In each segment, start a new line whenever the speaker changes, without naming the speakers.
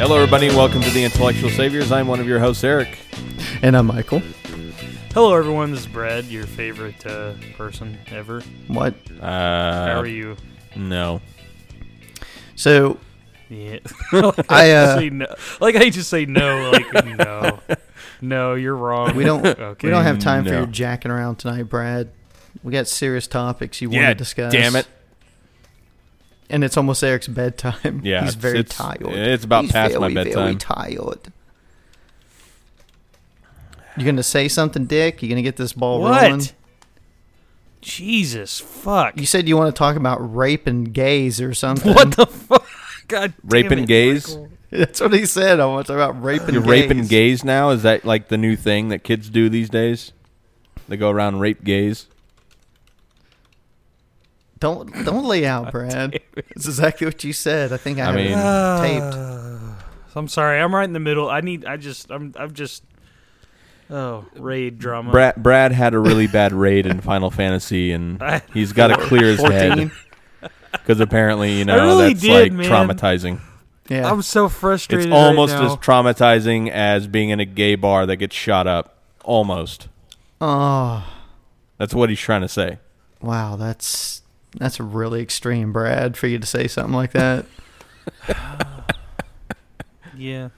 Hello, everybody, and welcome to the Intellectual Saviors. I'm one of your hosts, Eric.
And I'm Michael.
Hello, everyone. This is Brad, your favorite uh, person ever.
What?
Uh,
How are you?
No.
So
Yeah.
I uh,
say no. Like I just say no. Like no, no, you're wrong.
we don't
Okay.
we don't have time for your jacking around tonight, Brad. We got serious topics you want to discuss.
damn it.
And it's almost Eric's bedtime.
Yeah,
he's
it's-
very
it's-
tired.
it's about
He's
past my
very, Very tired. You gonna say something, Dick? You gonna get this ball
What?
rolling?
Jesus fuck.
You said you want to talk about rape and gays or something.
what the fuck? God. damn
Raping
it,
gays?
Michael.
That's what he said. I want to talk about rape and
You're
gays.
raping gays now? Is that like the new thing that kids do these days? They go around and rape gays?
Don't don't lay out, Brad. That's exactly what you said. I think I,
I mean-
it taped.
I'm sorry. I'm right in the middle. I need. I just. I'm. I'm just. Oh, raid drama.
Brad, Brad had a really bad raid in Final Fantasy, and he's got to clear his head. Because apparently, you know,
really
that's
did,
like
man.
traumatizing.
Yeah.
I'm so frustrated.
It's almost
right now.
as traumatizing as being in a gay bar that gets shot up. Almost.
oh.
That's what he's trying to say.
Wow, that's that's really extreme, Brad, for you to say something like that.
Yeah.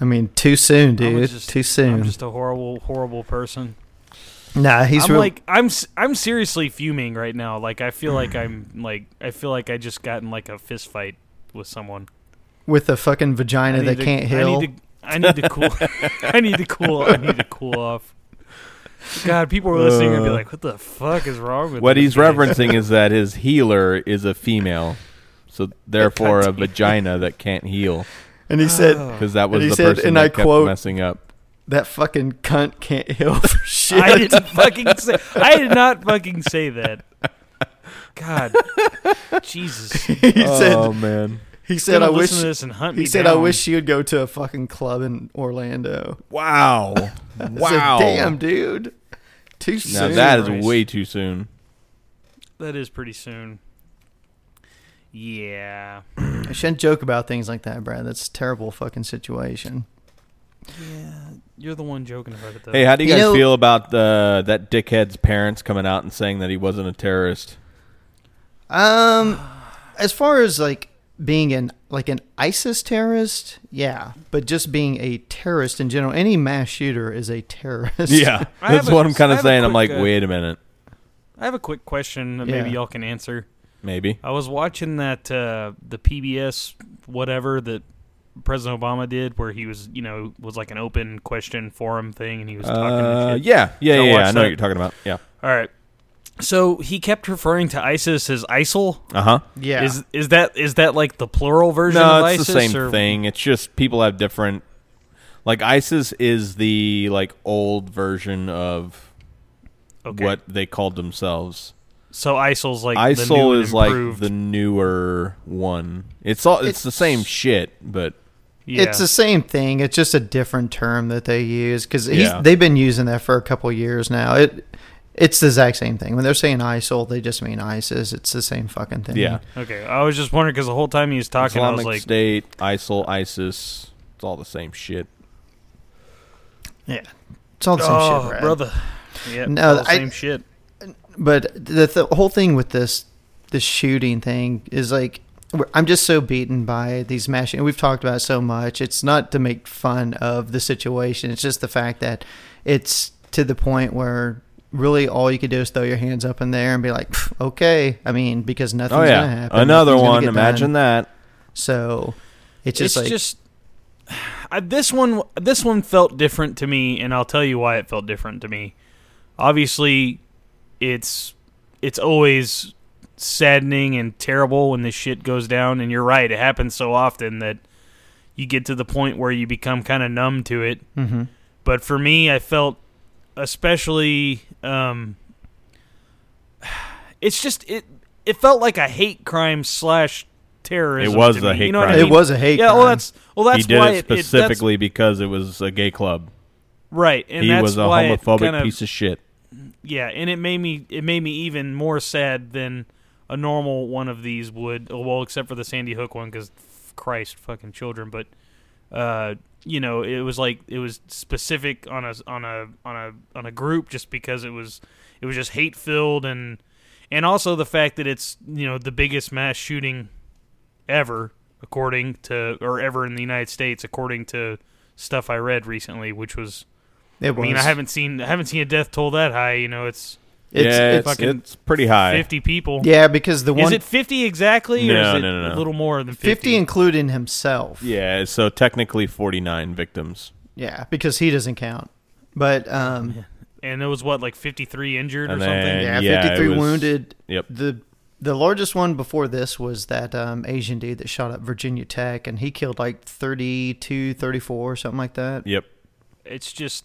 I mean, too soon, dude.
was just-
too soon.
I'm just a horrible, horrible person.
nah, he's
I'm
real.
like I'm s- I'm seriously fuming right now. Like I feel like I'm like I feel like I just got in like a fist fight with someone.
with a fucking vagina that
to-
can't
I
heal.
need to I need to cool I need to cool I need to cool off. God, people are listening and be
Uh,
like, "What the fuck is wrong with
What he's
guy?"
referencing is that his healer is a female, so therefore a vagina that can't heal
and he said
Oh.
because that was
And he
the
said,
person
and
that
I
kept
quote,
messing up.
that fucking cunt can't heal for shit.
I didn't fucking say I did not fucking say that. God, Jesus.
he
oh
said
man!
He said I wish
listen to this and hunt
he
me
said I
down.
wish she would go to a fucking club in Orlando.
Wow!
I
wow!
said, damn, dude. Too
Now
soon.
that is
Christ.
way too soon.
that is pretty soon. Yeah.
I shouldn't joke about things like that, Brad. That's a terrible fucking situation.
Yeah, you're the one joking about it though.
Hey, how do you,
You
guys
know-
feel about the that dickhead's parents coming out and saying that he wasn't a terrorist?
Um, as far as like being an like an ISIS terrorist, yeah, but just being a terrorist in general, any mass shooter is a terrorist.
Yeah,
I
that's
a-
what I'm kind
I
of
have a
saying. I'm
quick,
like,
uh,
wait a minute,
I have a quick question that
Yeah.
maybe y'all can answer.
maybe.
I was watching that uh, the PBS whatever that President Obama did, where he was, you know, was like an open question forum thing, and he was talking.
Uh,
and shit.
yeah, yeah,
So
yeah.
watch
I know
that.
what you're talking about. Yeah.
All right. So he kept referring to ISIS as ISIL.
Uh huh.
yeah.
Is is that is that like the plural version
No,
of
it's
ISIS?
the same
or-
thing. It's just people have different. Like ISIS is the like old version of
Okay.
what they called themselves.
So ISIL's like the new
ISIL
and
is like the newer one. It's all it's, the same shit, but
yeah.
It's the same thing. It's just a different term that they use because
Yeah.
they've been using that for a couple years now. It it's the exact same thing. When they're saying ISIL, they just mean ISIS. It's the same fucking thing.
yeah.
okay. I was just wondering because the whole time he was talking, I was
Islamic
like,
State, ISIL, ISIS. It's all the same shit.
yeah. It's all the same
"Oh,
shit, Brad.
brother." Yeah,
No,
all the
I-
same shit.
But the, the whole thing with this this shooting thing is like we're- I'm just so beaten by these mass. And we've talked about it so much. It's not to make fun of the situation. It's just the fact that it's to the point where really all you could do is throw your hands up in there and be like, okay. I mean, because nothing's
Oh
gonna happen.
another
nothing's gonna
one. Imagine
done.
that.
So it's just
it's
like
just I, this one. This one felt different to me, and I'll tell you why it felt different to me. Obviously, it's it's always saddening and terrible when this shit goes down, and you're right. It happens so often that you get to the point where you become kind of numb to it.
hmm
But for me, I felt especially. Um, it's just it. It felt like a hate crime slash terrorism.
It was
to
a
me.
hate
you know What I
crime.
it was a hate.
Yeah,
crime.
well, that's well, that's
he did
why
it
it,
specifically because it was a gay club.
right, and
he
that's
was a
why
homophobic
kind of,
piece of shit.
yeah, and it made me it made me even more sad than a normal one of these would. Well, except for the Sandy Hook one, because Christ, fucking children. But uh, you know, it was like it was specific on a on a on a on a group just because it was it was just hate filled and and also the fact that it's you know the biggest mass shooting ever according to or ever in the United States according to stuff I read recently, which was
It
I mean I haven't seen I haven't seen a death toll that high. You know, it's
It's,
yeah,
it's,
it's,
fucking
it's pretty high.
fifty people.
yeah, because the one Is
it fifty exactly, or is it
no, no, no.
a little more than fifty?
50 including himself.
Yeah, so technically 49 victims.
Yeah, because he doesn't count. But um,
and it was what like fifty-three injured
And
or something.
yeah,
yeah,
53
was-
wounded.
Yep.
The the largest one before this was that um, Asian dude that shot up Virginia Tech, and he killed like 32, 34, something like that.
Yep.
It's just,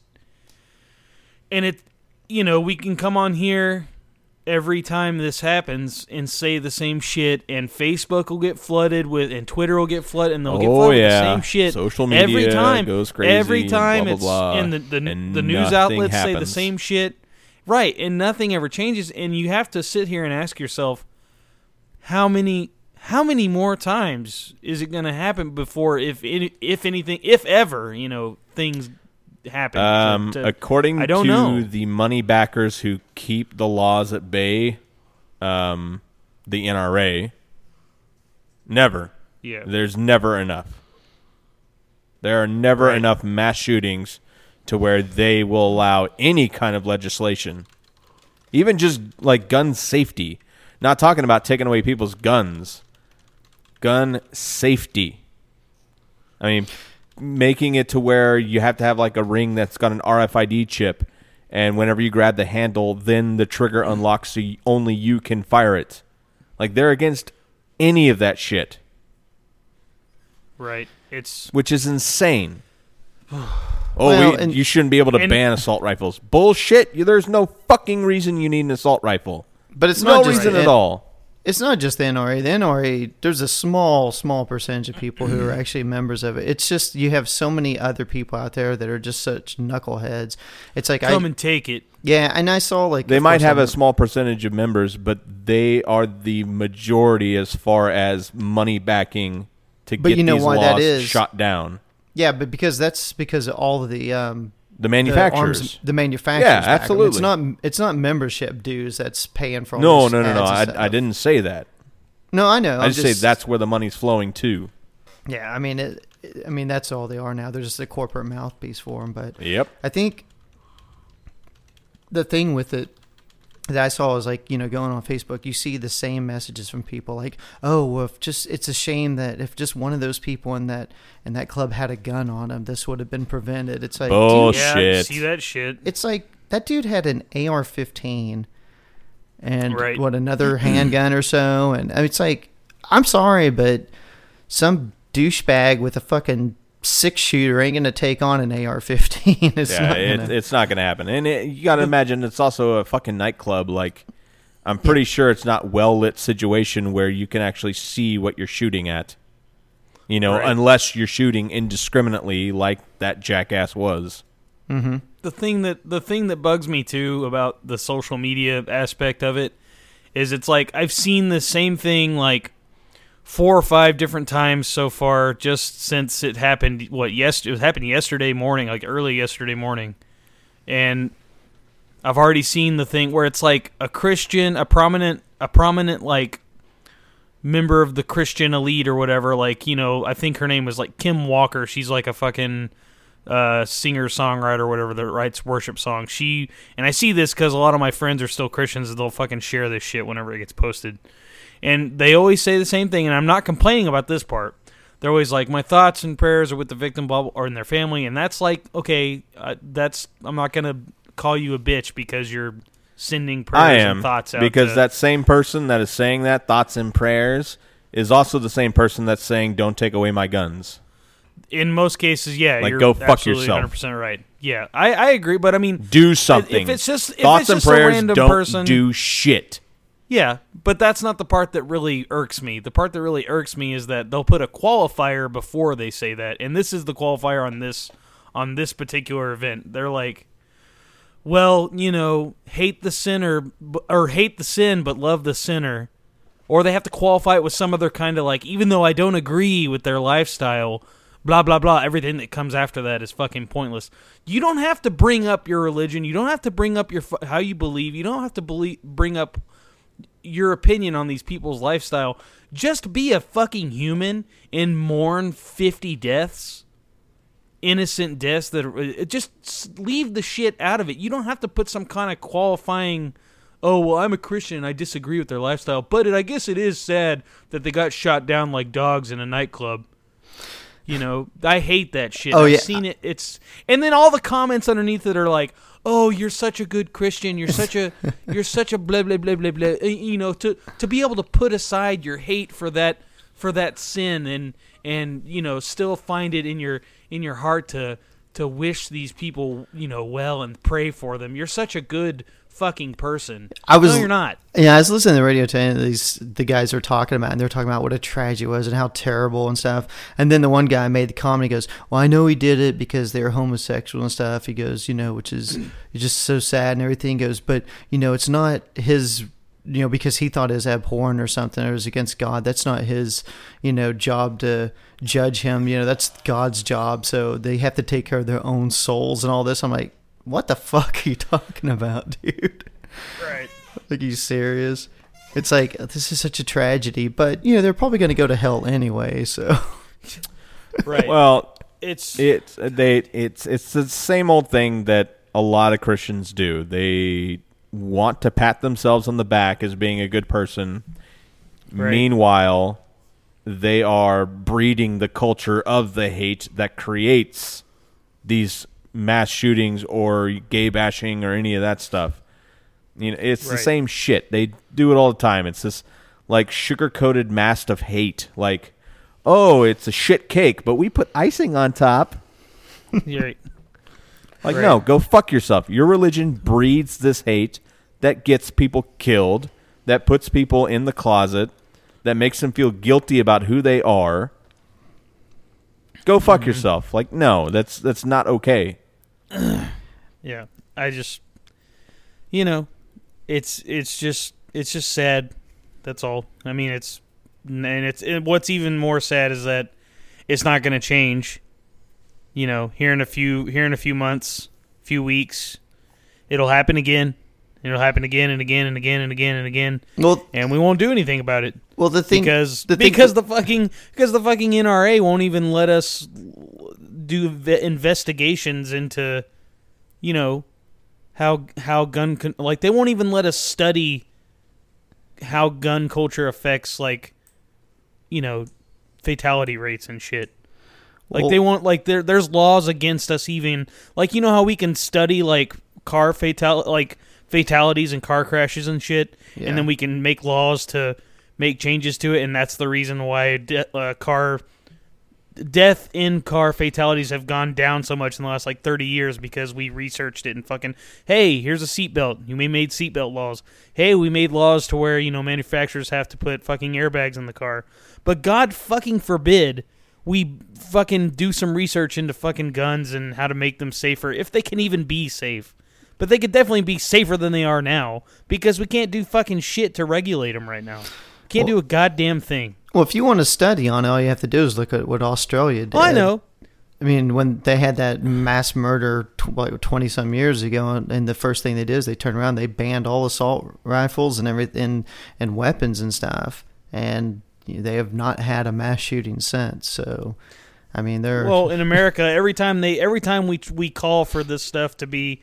and it, you know, we can come on here every time this happens and say the same shit, and Facebook will get flooded with, and Twitter will get flooded, and they'll get
Oh,
flooded
yeah.
with the same shit.
Social media every
time
goes crazy
Every
and
time
blah,
it's
blah, blah,
and the the, the news outlets say the same shit, right? And nothing ever changes, and you have to sit here and ask yourself, how many. How many more times is it going to happen before, if any, if anything, if ever, you know, things happen? to-
Um,
to-
according
I don't
to
know.
the money backers who keep the laws at bay, um, the NRA, never.
yeah,
There's never enough. There are never
Right.
enough mass shootings to where they will allow any kind of legislation. Even just like gun safety. Not talking about taking away people's guns. Gun safety. I mean, making it to where you have to have like a ring that's got an RFID chip, and whenever you grab the handle, then the trigger unlocks so you, only you can fire it. Like they're against any of that shit,
right. It's
which is insane. Oh,
Well,
we,
and-
you shouldn't be able to
and-
ban assault rifles. Bullshit! You- There's no fucking reason you need an assault rifle.
But it's
no
not just
reason
the-
at all.
It's not just the NRA. The NRA, there's a small, small percentage of people who are actually members of it. It's just you have so many other people out there that are just such knuckleheads. It's like
come
I,
and take it.
yeah, and I saw like
They might have
I'm
a small percentage of members, but they are the majority as far as money backing to
But
get
you know
these
why
laws
that is?
shot down.
Yeah, but because that's because all of the um
The
the
manufacturers.
arms, the manufacturers.
Yeah, absolutely.
It's not it's not membership dues that's paying for all
no, no, no, no. I. I didn't say that.
No, I know.
I
I'm
just, say that's where the money's flowing to.
Yeah, I mean, it, it- I mean that's all they are now. They're just a corporate mouthpiece for them. But
Yep.
I think the thing with it that I saw was like you know going on Facebook, you see the same messages from people like, "Oh, well, if just it's a shame that if just one of those people in that in that club had a gun on him, this would have been prevented." It's like, dude,
Bullshit.
Yeah, see that shit.
it's like that dude had an AR-15 and
Right.
what another handgun or so, and I mean, it's like, I'm sorry, but some douchebag with a fucking six shooter ain't gonna take on an AR-15. it's
yeah,
not
it,
gonna.
it's not going to happen. And it, you got to imagine it's also a fucking nightclub. Like, I'm pretty sure it's not well lit situation where you can actually see what you're shooting at. You know,
Right.
unless you're shooting indiscriminately, like that jackass was. Mm-hmm.
the thing that the thing that bugs me too about the social media aspect of it is it's like I've seen the same thing like four or five different times so far just since it happened what yes it happened yesterday morning like early yesterday morning and I've already seen the thing where it's like a Christian a prominent a prominent like member of the Christian elite or whatever like you know I think her name was like Kim Walker she's like a fucking uh, singer songwriter whatever that writes worship songs. She and I see this because a lot of my friends are still Christians. and They'll fucking share this shit whenever it gets posted, and they always say the same thing. And I'm not complaining about this part. They're always like, my thoughts and prayers are with the victim blah, or in their family, and that's like, okay, uh, that's I'm not gonna call you a bitch because you're sending prayers
I
and
am
thoughts out
because
to-
that same person that is saying that thoughts and prayers is also the same person that's saying don't take away my guns.
in most cases, yeah,
Like,
you're
go fuck yourself.
100% right. Yeah, I, I agree, but I mean,
Do something.
If it's just if
thoughts
it's
and prayers
a random
don't
person,
do shit.
Yeah, but that's not the part that really irks me. The part that really irks me is that they'll put a qualifier before they say that, and this is the qualifier on this on this particular event. They're like, well, you know, hate the sinner or hate the sin, but love the sinner. Or they have to qualify it with some other kind of like, even though I don't agree with their lifestyle, blah blah blah. Everything that comes after that is fucking pointless. You don't have to bring up your religion. You don't have to bring up your how you believe. You don't have to believe, bring up your opinion on these people's lifestyle. Just be a fucking human and mourn fifty deaths innocent deaths that are, uh, just leave the shit out of it. You don't have to put some kind of qualifying. Oh well, I'm a Christian. and I disagree with their lifestyle, but it, I guess it is sad that they got shot down like dogs in a nightclub. You know, I hate that shit.
Oh,
I've
yeah.
seen it. It's and then all the comments underneath it are like, "Oh, you're such a good Christian. You're such a you're such a blah blah blah blah blah." You know, to to be able to put aside your hate for that for that sin and and you know still find it in your in your heart to to wish these people you know well and pray for them. You're such a good fucking person.
I was-
no, you're not.
Yeah, I was listening to the radio today, and these the guys are talking about, and they're talking about what a tragedy it was and how terrible and stuff. And then the one guy made the comment. He goes, "Well, I know he did it because they were homosexual and stuff." He goes, "You know, which is just so sad and everything." He goes, "But you know, it's not his." You know, because he thought it was abhorrent or something, or it was against God. That's not his, you know, job to judge him. You know, that's God's job. So they have to take care of their own souls and all this. I'm like, what the fuck are you talking about, dude?
Right.
Like, are you serious? It's like this is such a tragedy, but you know they're probably going to go to hell anyway. So
Right.
Well,
it's
it's they it's it's the same old thing that a lot of Christians do. They want to pat themselves on the back as being a good person.
Right.
Meanwhile, they are breeding the culture of the hate that creates these mass shootings or gay bashing or any of that stuff. You know, it's the same shit. They do it all the time. It's this like sugar coated mask of hate. Like, oh, it's a shit cake, but we put icing on top.
right.
Like,
Right.
no, go fuck yourself. Your religion breeds this hate that gets people killed, that puts people in the closet, that makes them feel guilty about who they are. Go fuck mm-hmm. yourself. Like, no, that's that's not okay.
Yeah, I just, you know, it's it's just it's just sad. That's all. I mean, it's and it's what's even more sad is that it's not going to change. You know, here in a few here in a few months, few weeks, it'll happen again. It'll happen again and again and again and again and again,
well,
and we won't do anything about it.
well the thing
because
the thing-
because the fucking because the fucking NRA won't even let us do investigations into you know how how gun con- like they won't even let us study how gun culture affects like you know fatality rates and shit. Like
Well-
they won't like there there's laws against us even like you know how we can study like car fatality like fatalities and car crashes and shit
Yeah.
and then we can make laws to make changes to it and that's the reason why de- uh, car death in car fatalities have gone down so much in the last like 30 years because we researched it and fucking hey here's a seatbelt. You made seatbelt laws. Hey we made laws to where you know manufacturers have to put fucking airbags in the car. But god fucking forbid we fucking do some research into fucking guns and how to make them safer if they can even be safe but they could definitely be safer than they are now because we can't do fucking shit to regulate them right now can't do a goddamn thing
well, if you want to study on it, all you have to do is look at what Australia did.
oh, i know
I mean, when they had that mass murder like twenty some years ago, and, and the first thing they did is they turned around, they banned all assault rifles and everything, and weapons and stuff, and they have not had a mass shooting since. So, I mean, they're
Well, in America, every time they every time we we call for this stuff to be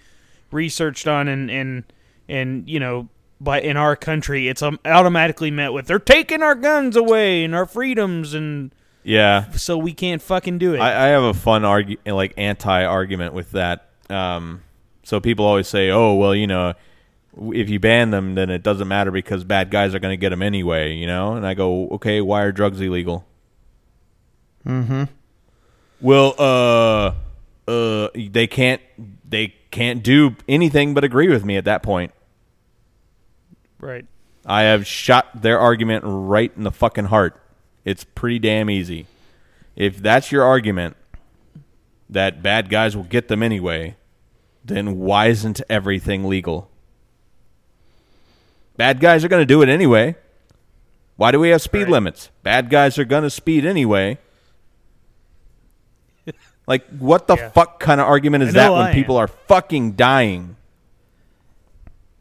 researched on and and and you know by in our country, it's um, automatically met with they're taking our guns away and our freedoms, and
Yeah,
so we can't fucking do it.
I, I have a fun argu- like anti argument with that. Um, so people always say, "Oh, well, you know, if you ban them, then it doesn't matter because bad guys are going to get them anyway." You know, and I go, "Okay, why are drugs illegal?"
mm-hmm.
Well, uh, uh, they can't they can't do anything but agree with me at that point.
right.
I have shot their argument right in the fucking heart. It's pretty damn easy. If that's your argument that bad guys will get them anyway, then why isn't everything legal? Bad guys are going to do it anyway. Why do we have speed
Right.
limits? Bad guys are going to speed anyway. Like, what the
Yeah.
fuck kind of argument is that when
I
people
am.
are fucking dying?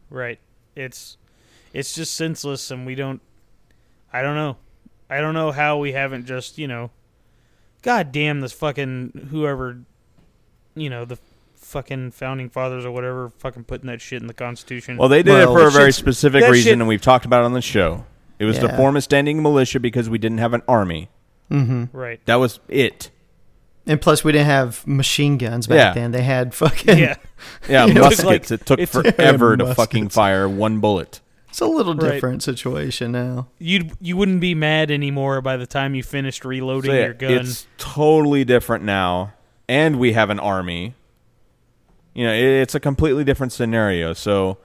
Right. It's it's just senseless and we don't I don't know. I don't know how we haven't just, you know God damn this fucking whoever you know, the fucking founding fathers or whatever fucking putting that shit in the constitution.
Well, they did
Well,
it for a very specific reason,
shit-
and we've talked about it on the show. It was to form a standing militia because we didn't have an army.
Mm-hmm.
right.
That was it.
And plus, we didn't have machine guns back
Yeah.
then. They had fucking.
Yeah.
Yeah,
It took,
muskets.
like-
it took
it-
forever to
Muskets.
fucking fire one bullet.
It's a little
Right.
different situation now.
You you wouldn't be mad anymore by the time you finished reloading
So, yeah,
your gun.
It's totally different now, and we have an army. You know, it, it's a completely different scenario. So,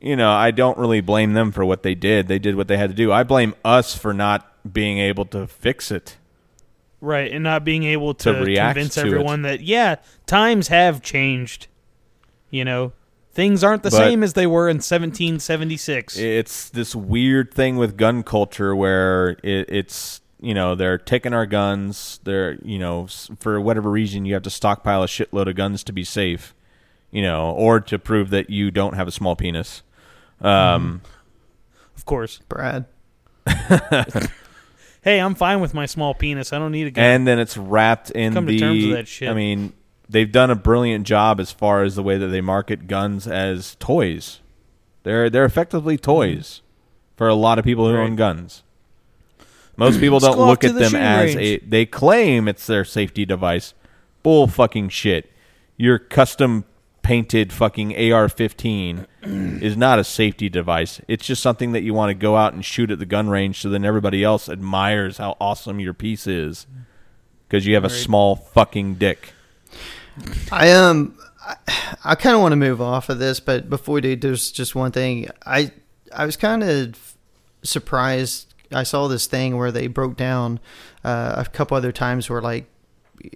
you know, I don't really blame them for what they did. They did what they had to do. I blame us for not being able to fix it.
Right, and not being able
To
to,
react
convince
to it.
everyone that yeah, times have changed. You know, things aren't the
But-
same as they were in 1776.
It's this weird thing with gun culture where it, it's you know they're taking our guns. They're you know for whatever reason you have to stockpile a shitload of guns to be safe, you know, or to prove that you don't have a small penis. Um,
of course.
Brad.
Hey, I'm fine with my small penis. I don't need a gun.
and then it's wrapped in
Come to
the.
terms with that shit.
I mean, they've done a brilliant job as far as the way that they market guns as toys. They're they're effectively toys for a lot of people who own guns. Most people don't
go off
look
to
at
the
them
shooting
as
range.
a. They claim it's their safety device. Bull fucking shit. Your custom painted fucking AR-15 is not a safety device. It's just something that you want to go out and shoot at the gun range, so then everybody else admires how awesome your piece is because you have a small fucking dick.
I um, I, I kind of want to move off of this, but before we do, there's just one thing. I I was kind of surprised. I saw this thing where they broke down uh, a couple other times where like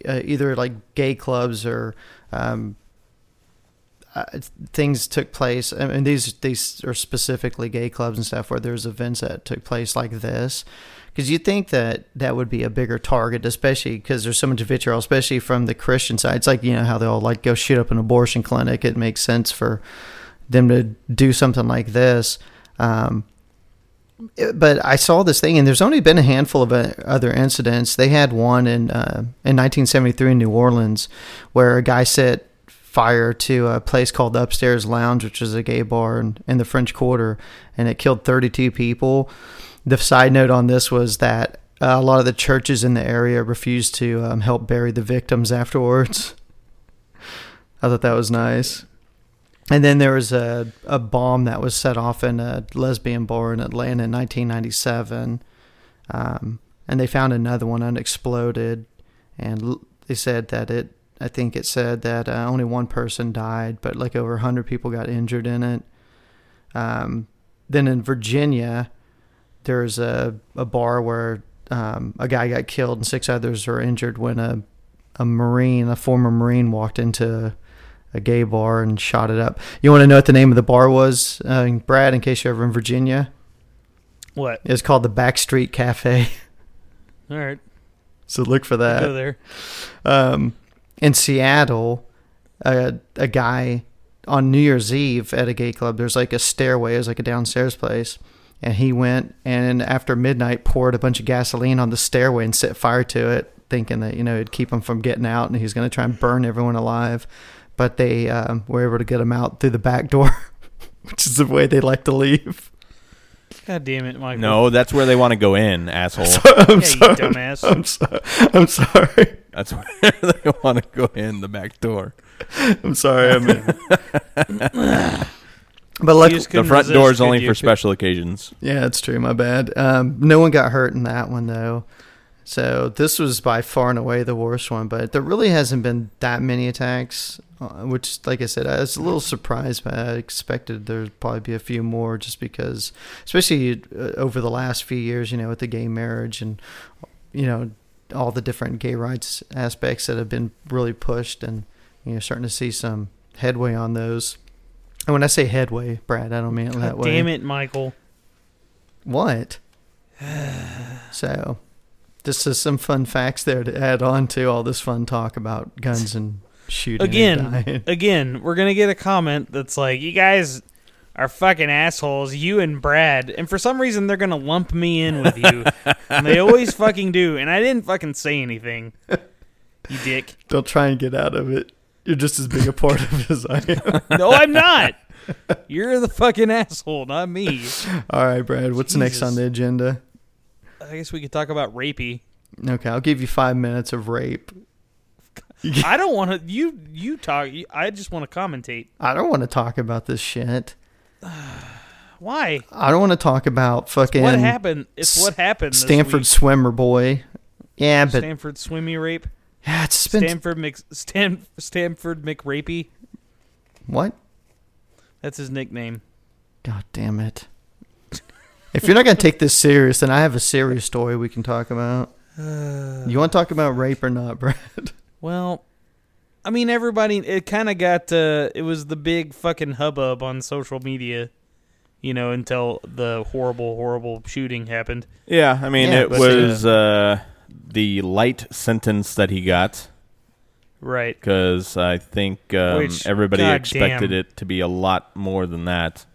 uh, either like gay clubs or um, uh, things took place. I mean, these these are specifically gay clubs and stuff where there's events that took place like this. Because you think that that would be a bigger target, especially because there's so much vitriol, especially from the Christian side. It's like you know how they all like go shoot up an abortion clinic. It makes sense for them to do something like this. Um, but I saw this thing, and there's only been a handful of uh, other incidents. They had one in uh, in 1973 in New Orleans, where a guy set fire to a place called the Upstairs Lounge, which is a gay bar in, in the French Quarter, and it killed 32 people. The side note on this was that uh, a lot of the churches in the area refused to um, help bury the victims afterwards. I thought that was nice. And then there was a, a bomb that was set off in a lesbian bar in Atlanta in 1997. Um, and they found another one unexploded. And they said that it, I think it said that uh, only one person died, but like over 100 people got injured in it. Um, then in Virginia, there's a, a bar where um, a guy got killed and six others were injured when a, a Marine, a former Marine, walked into a gay bar and shot it up. You want to know what the name of the bar was, uh, Brad, in case you're ever in Virginia?
What?
It's called the Backstreet Cafe.
All right,
so look for that.
go there.
Um, in Seattle, a, a guy on New Year's Eve at a gay club, there's like a stairway, it's like a downstairs place. And he went and after midnight poured a bunch of gasoline on the stairway and set fire to it thinking that you know it'd keep him from getting out, and he was going to try and burn everyone alive. But they um, were able to get him out through the back door, which is the way they like to leave.
God damn it, Michael.
No, that's where they want to go in, asshole.
I'm
yeah, you
sorry.
dumbass.
I'm sorry. I'm sorry.
That's where they want to go in, the back door.
I'm sorry. I mean, but
You
luckily,
just
The
couldn't
front
resist,
door is
could
only
you?
for special occasions.
Yeah, it's true. My bad. Um, no one got hurt in that one though. So this was by far and away the worst one. But there really hasn't been that many attacks, uh, which, like I said, I was a little surprised. But I expected there'd probably be a few more, just because, especially uh, over the last few years, you know, with the gay marriage and you know all the different gay rights aspects that have been really pushed, and you know, starting to see some headway on those. And when I say headway, Brad, I don't mean it that
God
way.
damn it, Michael.
What? so, just some fun facts there to add on to all this fun talk about guns and shooting.
Again, again, we're gonna get a comment that's like, "You guys are fucking assholes, you and Brad," and for some reason they're gonna lump me in with you, and they always fucking do. And I didn't fucking say anything, you dick.
don't try and get out of it. You're just as big a part of it as I am.
No, I'm not. You're the fucking asshole, not me.
all right, Brad. What's next on the agenda?
I guess we could talk about rapey.
Okay, I'll give you five minutes of rape.
I don't want to. You you talk. I just want to commentate.
I don't want to talk about this shit.
Why?
I don't want to talk about fucking
what happened? It's what happened.
Stanford swimmer boy. Yeah, but
Stanford swimmy rape.
yeah, it's been
Stanford Mc Stan, Stanford McRapey.
what?
That's his nickname.
God damn it. If you're not going to take this serious, then I have a serious story we can talk about. You want to talk about rape or not, Brad?
Well, I mean, everybody. It kind of got. Uh, it was the big fucking hubbub on social media. You know, until the horrible, horrible shooting happened.
Yeah, I mean,
Yeah,
it
but,
was uh, the light sentence that he got
Right.
because I think um,
Which,
everybody
God
expected
damn.
it to be a lot more than that.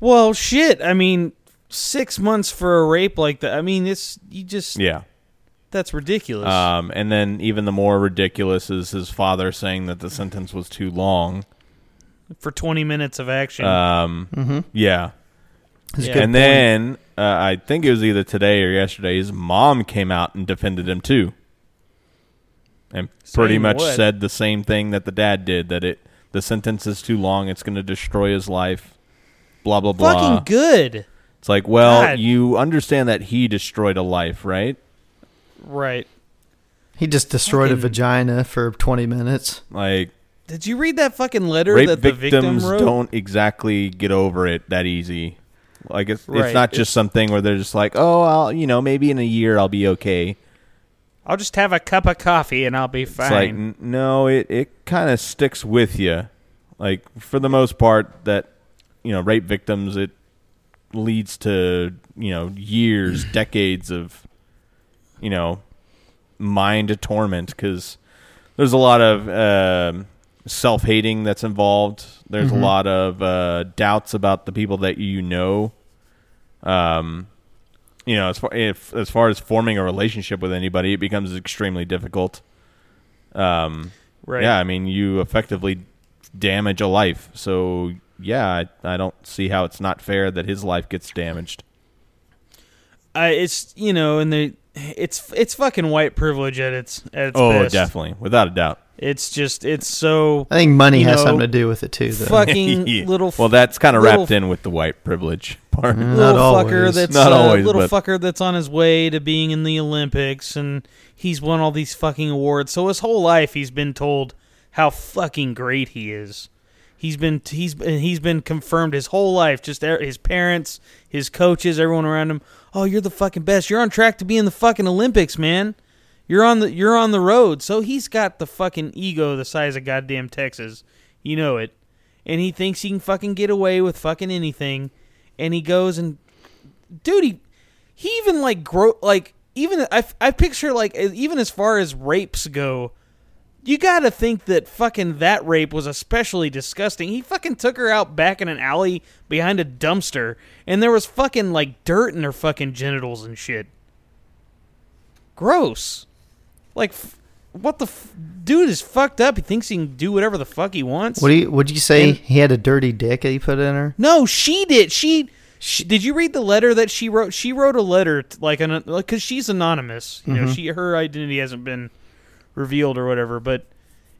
Well, shit. I mean, six months for a rape like that. I mean, it's you just.
Yeah.
That's ridiculous.
Um, and then even the more ridiculous is his father saying that the sentence was too long.
for twenty minutes of action.
Um,
Mm-hmm.
yeah.
Yeah.
and
point.
then uh, I think it was either today or yesterday. His mom came out and defended him too, and pretty much
what?
said the same thing that the dad did. That it the sentence is too long. It's going to destroy his life. Blah blah blah.
Fucking good.
It's like, well,
God.
you understand that he destroyed a life, right?
Right.
he just destroyed a
fucking-
vagina for 20 minutes.
Like
Did you read that fucking letter
rape
that the victim
victims
wrote?
don't exactly get over it that easy. Like it's
Right.
it's not just something where they're just like, oh, I'll you know maybe in a year I'll be okay.
I'll just have a cup of coffee and I'll be
It's like
fine.
n- no, it it kind of sticks with you. Like for the most part, that you know, rape victims it leads to you know years, decades of you know mind torment because there's a lot of um, self hating that's involved. There's
Mhm.
a lot of uh, doubts about the people that you know. Um, you know, as far if as far as forming a relationship with anybody, it becomes extremely difficult. Um,
right.
yeah, I mean, you effectively damage a life. So yeah, I, I don't see how it's not fair that his life gets damaged.
I, it's you know, and the it's it's fucking white privilege at its at its
oh,
best.
definitely, without a doubt.
It's just it's so
I think money
You
has
know,
something to do with it too, though.
fucking
Yeah.
little
Well, that's kind of wrapped in with the white privilege part.
Mm.
little fucker
always.
that's
Not
uh,
always,
little
but-
fucker that's on his way to being in the Olympics and he's won all these fucking awards. So his whole life he's been told how fucking great he is. He's been he's he's been confirmed his whole life. Just e- his parents, his coaches, everyone around him. Oh, you're the fucking best. You're on track to be in the fucking Olympics, man. You're on the you're on the road. So he's got the fucking ego the size of goddamn Texas. You know it. And he thinks he can fucking get away with fucking anything. And he goes and dude, he, he even like grow like even I, I picture like even as far as rapes go, you got to think that fucking that rape was especially disgusting. He fucking took her out back in an alley behind a dumpster, and there was fucking like dirt in her fucking genitals and shit. Gross. Like, f- what the f- dude is fucked up. He thinks he can do whatever the fuck he wants.
What do you? Would you say
And-
he had a dirty dick that he put in her?
No, she did. She, she did you read the letter that she wrote? She wrote a letter t- like an like cuz she's anonymous. You know, mm-hmm. she her identity hasn't been revealed or whatever, but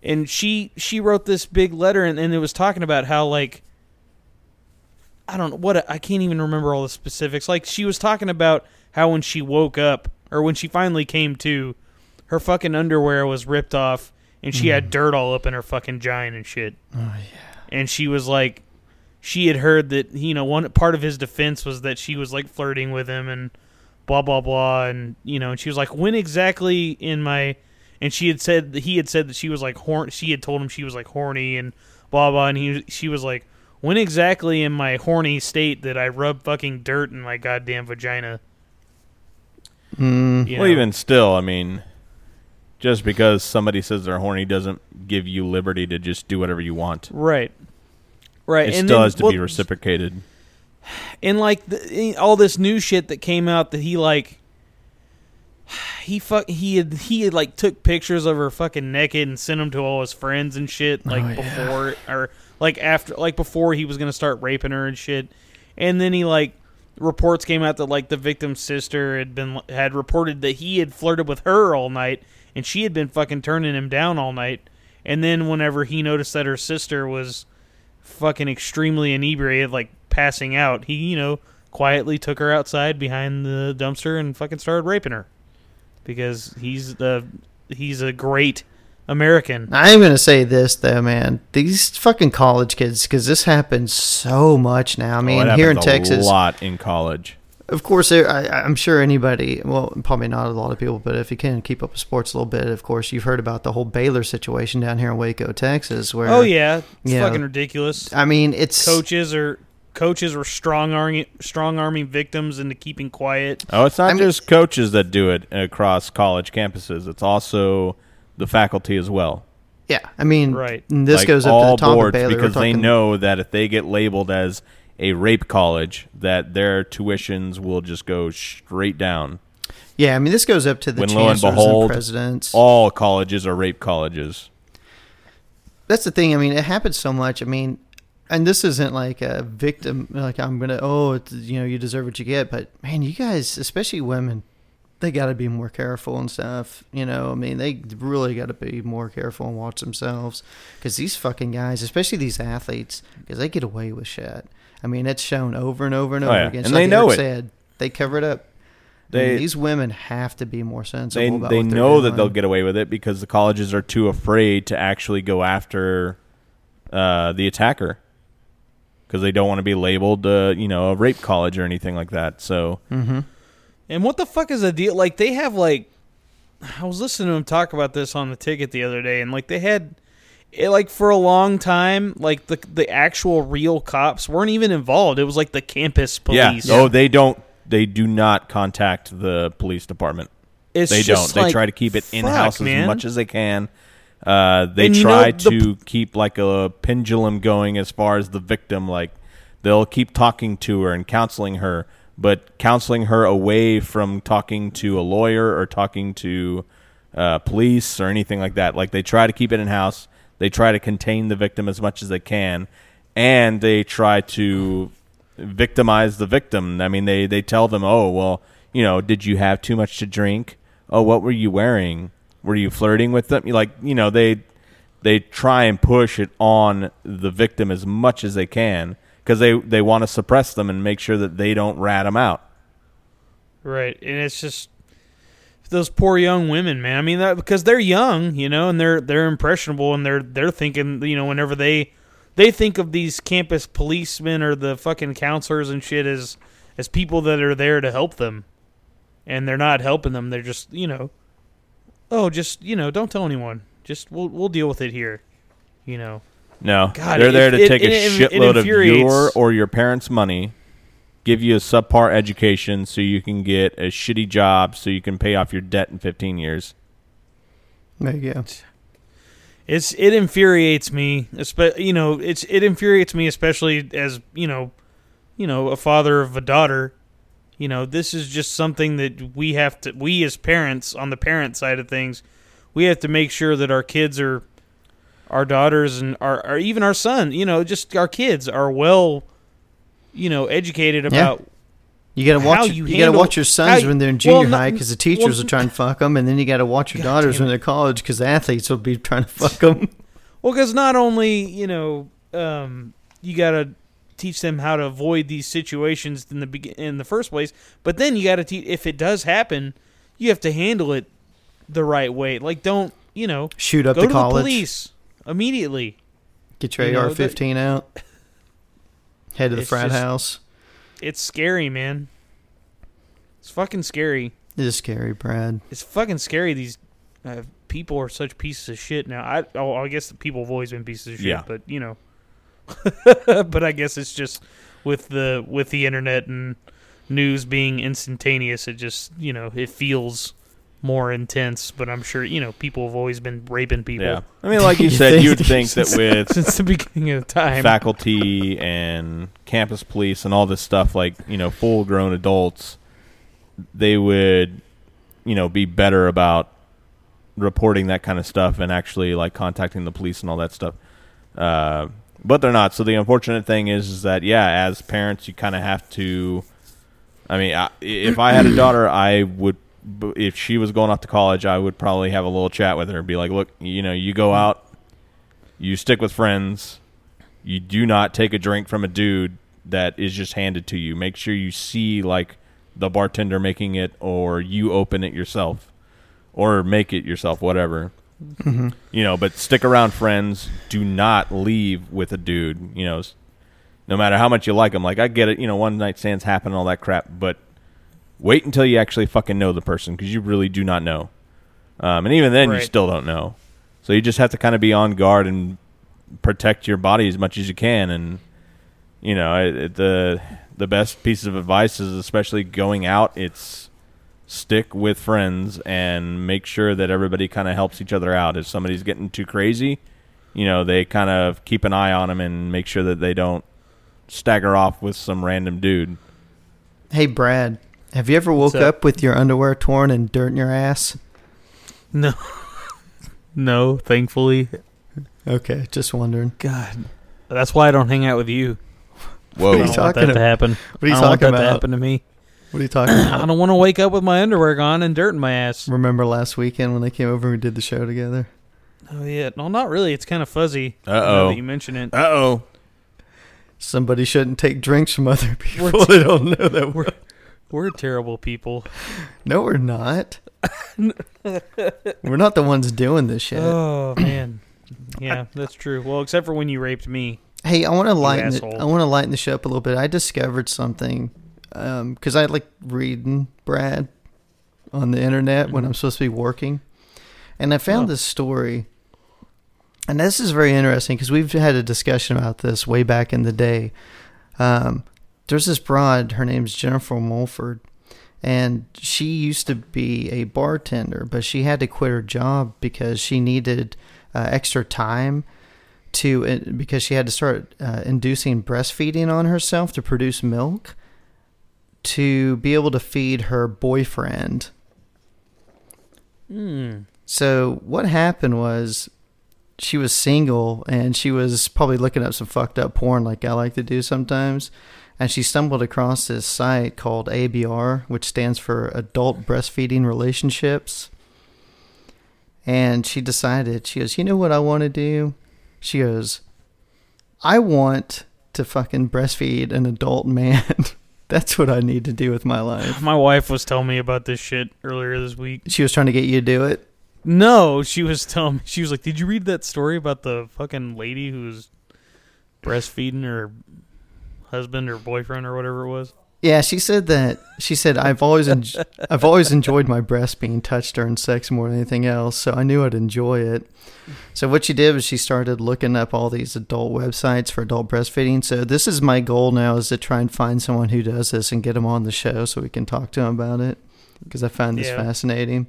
and she she wrote this big letter and, and it was talking about how like I don't know what I can't even remember all the specifics. Like she was talking about how when she woke up or when she finally came to, her fucking underwear was ripped off and she had mm. dirt all up in her fucking giant and shit.
Oh yeah.
And she was like, she had heard that you know one part of his defense was that she was like flirting with him and blah blah blah and you know and she was like when exactly in my and she had said that he had said that she was like horn she had told him she was like horny and blah blah and he she was like when exactly in my horny state that I rub fucking dirt in my goddamn vagina
Mm,
you
Well, even still, I mean, just because somebody says they're horny doesn't give you liberty to just do whatever you want.
right right
It
and
still
then-
has to
well,
be reciprocated.
and like the, all this new shit that came out that he like he fuck he had he had like took pictures of her fucking naked and sent them to all his friends and shit oh, like
Oh, yeah.
before or like after like before he was gonna start raping her and shit and then he like reports came out that like the victim's sister had been had reported that he had flirted with her all night and she had been fucking turning him down all night and then whenever he noticed that her sister was fucking extremely inebriated, like passing out, he, you know, quietly took her outside behind the dumpster and fucking started raping her. Because he's the he's a great American.
I am gonna say this though, man. These fucking college kids, because this happens so much now. I oh, mean,
Oh,
here in
happens
Texas,
a lot in college.
of course, I, I'm sure anybody, well, probably not a lot of people, but if you can keep up with sports a little bit, of course, you've heard about the whole Baylor situation down here in Waco, Texas, where
Oh yeah, it's
Yeah.
fucking ridiculous.
I mean, it's
Coaches are coaches were strong arming strong arming victims into keeping quiet.
Oh, it's not
I mean-
just coaches that do it across college campuses. It's also the faculty as well.
yeah. I mean,
Right.
This
Like
goes up
all
to the top
boards
of Baylor.
Because they know that if they get labeled as a rape college, that their tuitions will just go straight down.
Yeah, I mean, this goes up to the
When lo and
chancellors and, presidents.
All colleges are rape colleges.
that's the thing. I mean, it happens so much. I mean, and this isn't like a victim. Like I'm gonna, oh, it's, you know, you deserve what you get. But man, you guys, especially women, they got to be more careful and stuff. You know, I mean, they really got to be more careful and watch themselves because these fucking guys, especially these athletes, because they get away with shit. I mean, it's shown over and over and
Oh,
over
yeah.
again.
And
Just
they
like
know
Eric
it.
Said they cover it up.
They-
They, these women have to be more sensible.
They they know that they'll get away with it because the colleges are too afraid to actually go after uh, the attacker because they don't want to be labeled, uh, you know, a rape college or anything like that. So
And what the fuck is the deal? Like they have like, I was listening to him talk about this on the ticket the other day, and like they had, it, like for a long time, like the the actual real cops weren't even involved. It was like the campus police.
yeah, oh, they don't, they do not contact the police department.
it's
they
just
don't.
like,
they try to keep it in house as much as they can. Uh, they
And you
try
know, the
to keep like a pendulum going as far as the victim. Like they'll keep talking to her and counseling her, but counseling her away from talking to a lawyer or talking to uh, police or anything like that. Like they try to keep it in house. They try to contain the victim as much as they can, and they try to victimize the victim. I mean, they they tell them, "Oh, well, you know, did you have too much to drink? Oh, what were you wearing? Were you flirting with them?" Like, you know, they they try and push it on the victim as much as they can because they they want to suppress them and make sure that they don't rat them out.
Right, and it's just those poor young women, man. I mean, that, because they're young, you know, and they're they're impressionable, and they're they're thinking, you know, whenever they they think of these campus policemen or the fucking counselors and shit as as people that are there to help them, and they're not helping them. They're just, you know, oh, just you know, don't tell anyone. Just we'll we'll deal with it here, you know.
No,
God,
they're
it-
there to
it-
take
it-
a
it- it
shitload of your or your parents' money, give you a subpar education so you can get a shitty job so you can pay off your debt in 15 years.
There you go.
It's it infuriates me, espe- you know, it's it infuriates me especially as you know, you know, a father of a daughter. You know, this is just something that we have to, we as parents on the parent side of things, we have to make sure that our kids are our daughters and our or even our son, you know, just our kids are well, you know, educated about
You got to watch.
you
You, got to watch your sons
you-
when they're in
well,
junior
not-
high because the teachers
well,
are trying to fuck them, and then you got to watch your
God
daughters when they're college because the athletes will be trying to fuck them.
Well, because not only you know um, you got to teach them how to avoid these situations in the begin- in the first place, but then you got to teach if it does happen, you have to handle it the right way. Like, don't you know
Shoot up
go
the
to
college.
the police immediately.
Get your
You
AR-15 out. Head to the
It's
frat
just-
house.
It's scary, man. It's fucking scary.
It is scary, Brad.
It's fucking scary. These uh, people are such pieces of shit now. I oh, I guess the people have always been pieces of shit,
Yeah.
but you know. but I guess it's just with the with the internet and news being instantaneous. It just you know it feels more intense. But I'm sure you know people have always been raping people
Yeah. I mean, like you
You
said,
think-
you'd think that with
since the beginning of time.
faculty and campus police and all this stuff, like you know, full grown adults, they would, you know, be better about reporting that kind of stuff and actually like contacting the police and all that stuff. Uh, but they're not. So the unfortunate thing is, is that yeah, as parents, you kind of have to. I mean, I, if I had a daughter, I would. If she was going off to college, I would probably have a little chat with her and be like, "Look, you know, you go out, you stick with friends, you do not take a drink from a dude that is just handed to you. Make sure you see like the bartender making it, or you open it yourself, or make it yourself, whatever. You know, but stick around friends. Do not leave with a dude. You know, no matter how much you like him. Like I get it. You know, one night stands happen, and all that crap. But wait until you actually fucking know the person because you really do not know. Um, and even then, you still don't know. So you just have to kind of be on guard and protect your body as much as you can. And you know, it, it- the the best piece of advice is especially going out. It's stick with friends and make sure that everybody kind of helps each other out. If somebody's getting too crazy, you know, they kind of keep an eye on them and make sure that they don't stagger off with some random dude.
Hey, Brad. Have you ever woke
up?
up with your underwear torn and dirt in your ass?
No, no. Thankfully,
Okay, just wondering.
God, that's why I don't hang out with you. I
What are you
don't
talking
want that to
about?
happen.
What are you
I don't want
talking
that to
about?
happen to me.
What are you talking about?
I don't want to wake up with my underwear gone and dirt in my ass.
Remember last weekend when they came over and we did the show together?
Oh yeah, no, not really. It's kind of fuzzy.
Uh-oh.
you mention it.
Uh oh.
Somebody shouldn't take drinks from other people.
We're-
they don't know that we're.
We're terrible people.
No, we're not. we're not the ones doing this shit.
Oh man, yeah, that's true. Well, except for when you raped me.
Hey, I want to lighten it.
asshole.
I want to lighten the show up a little bit. I discovered something because I like reading Brad on the internet when I'm supposed to be working, and I found
Oh.
this story. And this is very interesting because we've had a discussion about this way back in the day. Um, there's this broad. Her name's Jennifer Mulford, and she used to be a bartender, but she had to quit her job because she needed uh, extra time to uh, because she had to start uh, inducing breastfeeding on herself to produce milk to be able to feed her boyfriend.
Hmm.
So what happened was she was single and she was probably looking up some fucked up porn like I like to do sometimes. And she stumbled across this site called ABR, which stands for Adult Breastfeeding Relationships. And she decided, she goes, You know what I want to do? She goes, I want to fucking breastfeed an adult man. That's what I need to do with my life.
My wife was telling me about this shit earlier this week.
She was trying to get you to do it.
No, she was telling me. She was like, "Did you read that story about the fucking lady who was breastfeeding her husband or boyfriend or whatever it was?"
Yeah, she said that. She said I've always en- I've always enjoyed my breast being touched during sex more than anything else, so I knew I'd enjoy it. So what she did was she started looking up all these adult websites for adult breastfeeding. So this is my goal now is to try and find someone who does this and get them on the show so we can talk to them about it because I find this
Yeah.
fascinating.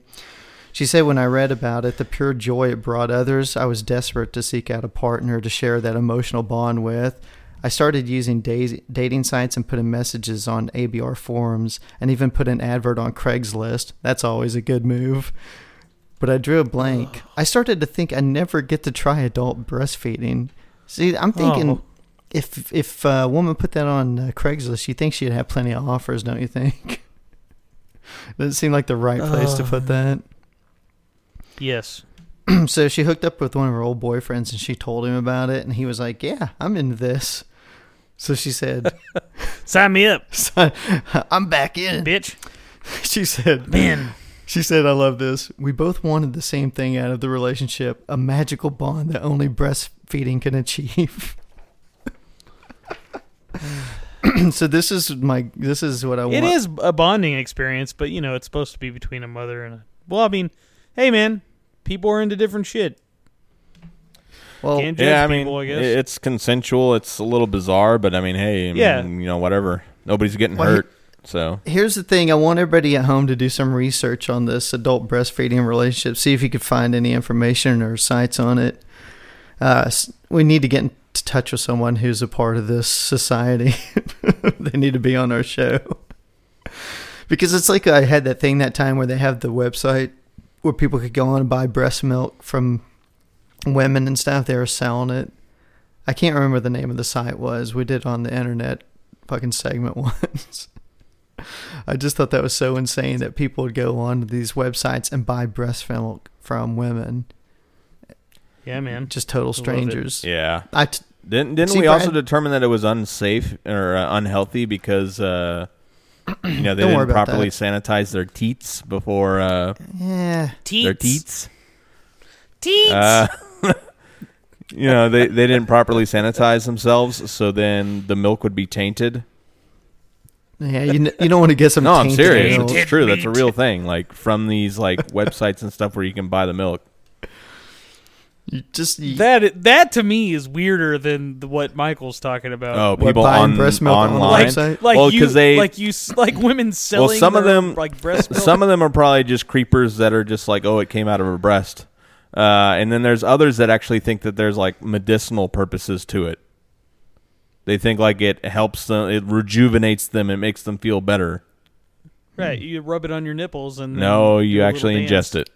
She said when I read about it, the pure joy it brought others, I was desperate to seek out a partner to share that emotional bond with. I started using da- dating sites and putting messages on ABR forums and even put an advert on Craigslist. That's always a good move. but I drew a blank. I started to think I never get to try adult breastfeeding. See, I'm thinking
Oh.
if if a woman put that on uh, Craigslist, you think she'd have plenty of offers, don't you think? Doesn't seem like the right place to put that.
Yes.
so she hooked up with one of her old boyfriends and she told him about it and he was like, "Yeah, I'm into this." So she said,
Sign me up,
"I'm back in."
bitch.
She said,
Man.
She said, I love this. We both wanted the same thing out of the relationship a magical bond that only breastfeeding can achieve. so this is my this is what I want.
It is a bonding experience, but you know, it's supposed to be between a mother and a. Well, I mean, hey, man, people are into different shit.
Well,
Can't judge
Yeah, I mean,
people, I guess.
it's consensual. It's a little bizarre, but I mean, hey, I mean,
Yeah.
you know, whatever. Nobody's getting
Well,
hurt, so
here's the thing. I want everybody at home to do some research on this adult breastfeeding relationship. See if you could find any information or sites on it. Uh, s- we need to get in touch with someone who's a part of this society. they need to be on our show. Because it's like I had that thing that time where they have the website where people could go on and buy breast milk from women and stuff. They were selling it. I can't remember the name of the site was. We did it on the internet fucking segment once. I just thought that was so insane that people would go on to these websites and buy breast milk from women,
yeah, man.
just total
it.
strangers.
yeah.
I t-
Didn't didn't
See,
we also determine that it was unsafe or uh, unhealthy because uh, you know they didn't properly
that.
sanitize their teats before uh,
yeah.
their teats?
Teats.
You know they they didn't properly sanitize themselves, so then the milk would be tainted.
Yeah, you, n- you don't want to get some
No, I'm
tainted
serious.
milk.
It's true. That's a real thing. Like from these like websites and stuff where you can buy the milk.
You just you,
that that to me is weirder than the, what Michael's talking about.
Oh,
what,
people
buying
on
breast milk on the
online.
website?
like
well,
you,
'cause they-
like you, s- like women selling.
some of
their,
them-
like breast milk.
Some of them are probably just creepers that are just like, oh, it came out of her breast. Uh, and then there's others that actually think that there's like medicinal purposes to it. They think like it helps them, it rejuvenates them, it makes them feel better.
right, you rub it on your nipples and then
No, you actually ingest it.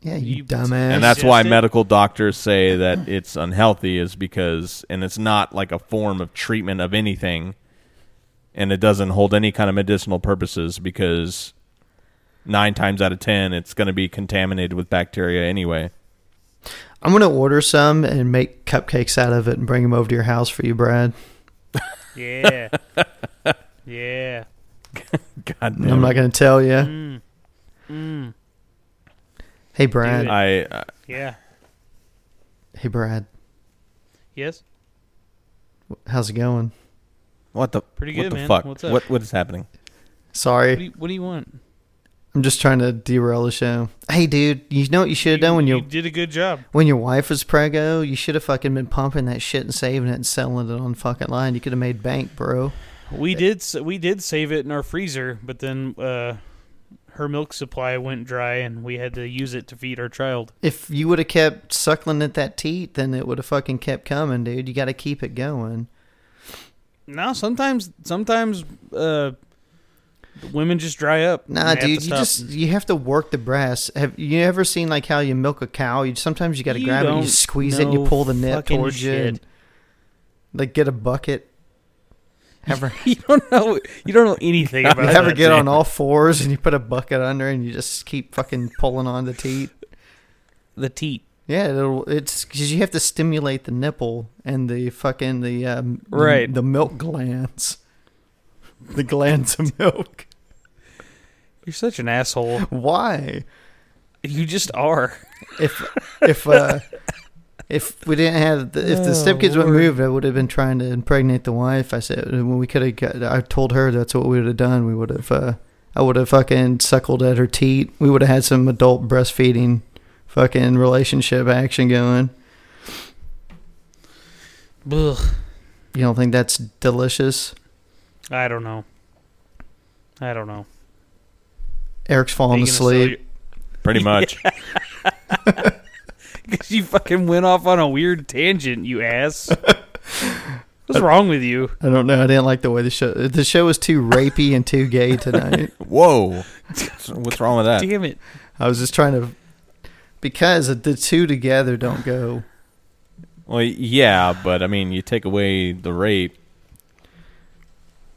yeah, you,
you-
dumbass.
And that's why
it?
medical doctors say that it's unhealthy is because, and it's not like a form of treatment of anything, and it doesn't hold any kind of medicinal purposes because nine times out of ten it's going to be contaminated with bacteria anyway.
I'm gonna order some and make cupcakes out of it and bring them over to your house for you, Brad.
Yeah, yeah.
God
And I'm not gonna tell you.
Mm. Mm.
Hey, Brad.
I uh,
Yeah.
Hey, Brad.
Yes.
How's it going?
what the
Pretty
what
good,
the
man.
fuck?
What's up?
What what is happening?
Sorry.
What do you, what do you want?
I'm just trying to derail the show. Hey, dude, you know what you should have done when
you
your
did a good job.
when your wife was prego? You should have fucking been pumping that shit and saving it and selling it on fucking line. You could have made bank, bro.
We did we did save it in our freezer, but then uh, her milk supply went dry, and we had to use it to feed our child.
If you would have kept suckling at that teat, then it would have fucking kept coming, dude. You got to keep it going.
No, sometimes sometimes uh, women just dry up.
Nah,
and have to
dude, you just you have to work the breast. Have you ever seen like how you milk a cow? You sometimes you got to grab it, and you squeeze it, and you pull the nip towards you, and, like get a bucket. Ever
you don't know you don't know anything about
you ever get on all fours and you put a bucket under and you just keep fucking pulling on the teat?
the teat.
Yeah, it'll, it's because you have to stimulate the nipple and the fucking the um, the-
Right.
the, milk glands, the glands of milk.
You're such an asshole.
Why?
You just are.
If if uh, if we didn't have the, if the stepkids
Oh,
would moved, I would have been trying to impregnate the wife. I said when we could have. got I told her that's what we would have done. We would have. Uh, I would have fucking suckled at her teat. We would have had some adult breastfeeding, fucking relationship action going.
Ugh.
You don't think that's delicious?
I don't know. I don't know.
Eric's
Are
falling
you sell
asleep.
Pretty much.
Because you fucking went off on a weird tangent, you ass. What's wrong with you?
I don't know. I didn't like the way the show. The show was too rapey and too gay tonight.
Whoa. What's wrong with that?
Damn it.
I was just trying to because the two together don't go.
Well, yeah, but I mean, you take away the rape,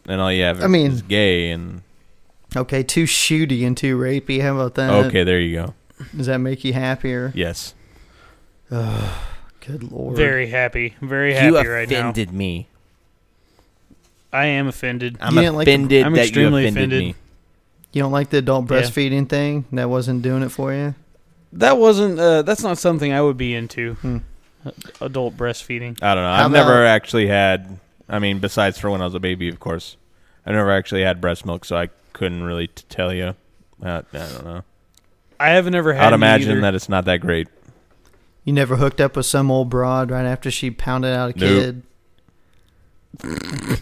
and all you have
I mean-
is gay, and
Okay, too shooty and too rapey. How about that?
okay, there you go.
Does that make you happier?
Yes,
Good lord.
Very happy. Very happy you right now.
me.
I am offended.
I'm
You didn't like the-
offended
I'm
that you
extremely
offended
offended.
me.
You don't like the adult
Yeah.
breastfeeding thing? That wasn't doing it for you?
That wasn't. Uh, that's not something I would be into.
Hmm.
Adult breastfeeding.
I don't know.
How
I've never
about-
actually had. I mean, besides for when I was a baby, of course. I never actually had breast milk, so I couldn't really t- tell you. Uh, I don't know.
I haven't ever had.
I'd imagine
either.
that it's not that great.
You never hooked up with some old broad right after she pounded out a
Nope.
kid?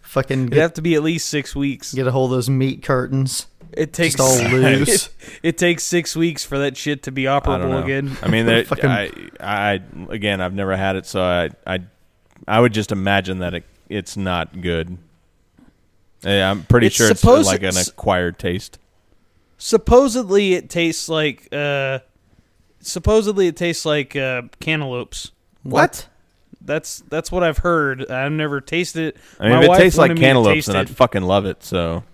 Fucking
It'd
get,
have to be at least six weeks.
get a hold of those meat curtains.
It takes
Just all loose.
It, it takes six weeks for that shit to be operable
know.
again.
I mean, there,
Fucking-
I, I, again, I've never had it, so I, I, I would just imagine that it, it's not good. Yeah, I'm pretty
It's
sure it's
supposed-
like an acquired taste.
Supposedly, it tastes like. Uh, supposedly, it tastes like uh, cantaloupes.
What?
That's that's what I've heard. I've never tasted it.
I mean,
My
if it tastes like
wanted me
cantaloupes, then I'd fucking love it. So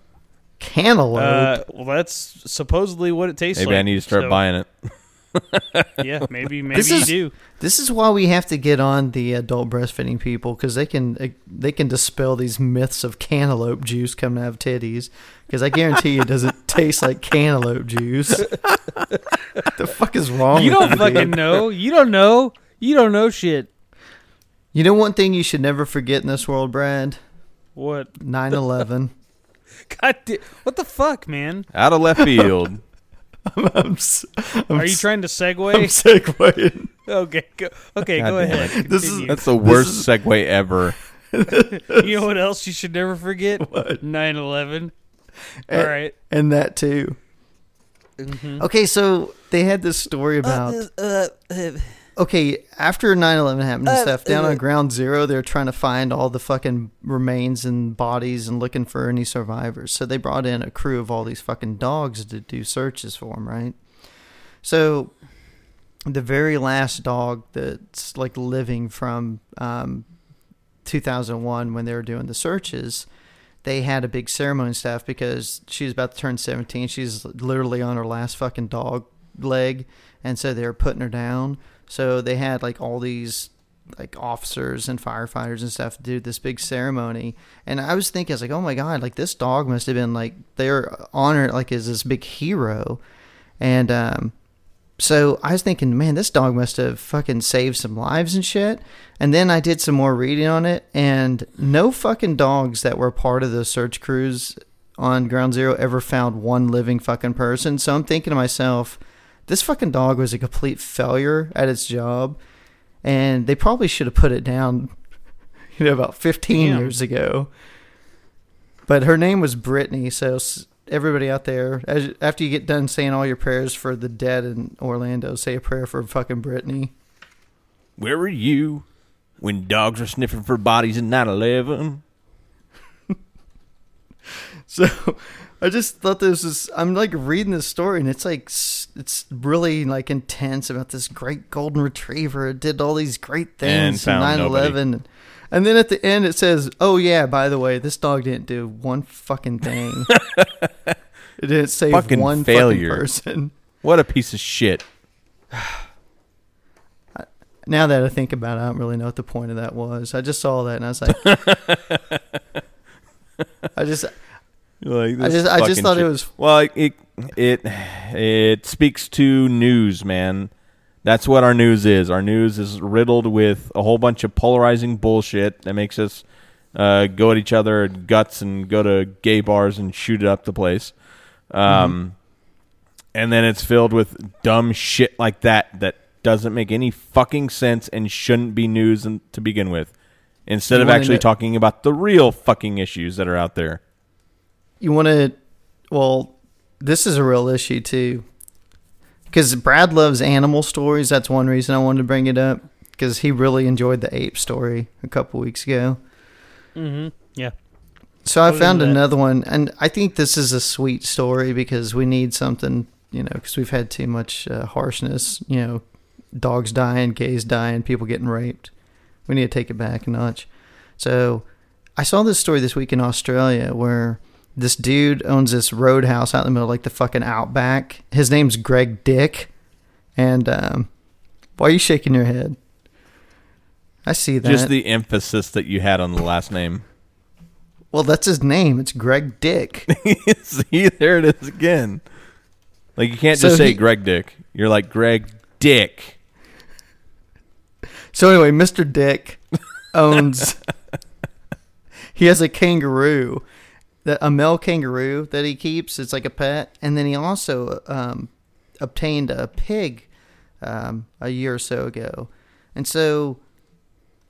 Cantaloupe?
Uh, well, that's supposedly what it tastes
maybe
like.
I need to start
so,
buying it.
Yeah, maybe maybe
This
you
is-
do.
This is why we have to get on the adult breastfeeding people because they can eh, they can dispel these myths of cantaloupe juice coming out of titties. Because I guarantee you, it doesn't taste like cantaloupe juice. the fuck is wrong?
You
with
don't
dude?
fucking know. You don't know. You don't know shit.
You know one thing you should never forget in this world, Brad?
What?
9-11.
God, da- what the fuck, man?
Out of left field.
I'm, s- I'm
Are you trying to
I'm
segue?
segueing.
Okay, go, okay,
God
go
damn
ahead.
This is-
Continue.
That's the worst segue ever.
you know what else you should never forget? 9-11. All
Eh,
right.
And that too.
Mhm.
Okay, so they had this story about. Okay, after 9-11 happened and stuff, down on ground zero, they're trying to find all the fucking remains and bodies and looking for any survivors. So they brought in a crew of all these fucking dogs to do searches for them, right? So the very last dog that's like living from um, 2001 when they were doing the searches they had a big ceremony and stuff because she was about to turn 17 she's literally on her last fucking dog leg and so they were putting her down so they had like all these like officers and firefighters and stuff do this big ceremony and i was thinking i was like oh my god like this dog must have been like they're honored like as this big hero and um so I was thinking, man, this dog must have fucking saved some lives and shit. And then I did some more reading on it, and no fucking dogs that were part of the search crews on Ground Zero ever found one living fucking person. So I'm thinking to myself, this fucking dog was a complete failure at its job, and they probably should have put it down, you know, about 15
Damn.
years ago. But her name was Brittany, so everybody out there, as, after you get done saying all your prayers for the dead in Orlando, say a prayer for fucking Brittany.
Where were you when dogs were sniffing for bodies in 9/11?
So I just thought this was. I'm like reading this story, and it's like it's really like intense about this great golden retriever. It did all these great things in
found
9/11, and then at the end it says, "Oh yeah, by the way, this dog didn't do one fucking thing. it didn't save
Fucking
one
failure.
fucking person."
What a piece of shit.
Now that I think about it, I don't really know what the point of that was. I just saw that and I was like, I just,
Like,
I just, I just thought it was.
Well, it, it it speaks to news, man. That's what our news is. Our news is riddled with a whole bunch of polarizing bullshit that makes us uh, go at each other guts and go to gay bars and shoot it up the place. Um, And then it's filled with dumb shit like that that doesn't make any fucking sense and shouldn't be news in, to begin with. Instead
You
of actually talking about the real fucking issues that are out there.
You want to, well, this is a real issue too, because Brad loves animal stories. That's one reason I wanted to bring it up because he really enjoyed the ape story a couple weeks ago.
Mm-hmm. Yeah.
So I found another one, and I think this is a sweet story because we need something you know, because we've had too much uh, harshness. You know, dogs dying, gays dying, people getting raped. We need to take it back a notch. So, I saw this story this week in Australia where this dude owns this roadhouse out in the middle, of, like the fucking outback. His name's Greg Dick, and um, why are you shaking your head? I see that.
Just the emphasis that you had on the last name.
well, that's his name. It's Greg Dick.
See, there it is again. Like you can't
So
just say
he-
Greg Dick. You're like Greg Dick.
So anyway, Mr. Dick owns. he has a kangaroo, a male kangaroo that he keeps. It's like a pet, and then he also um, obtained a pig um, a year or so ago, and so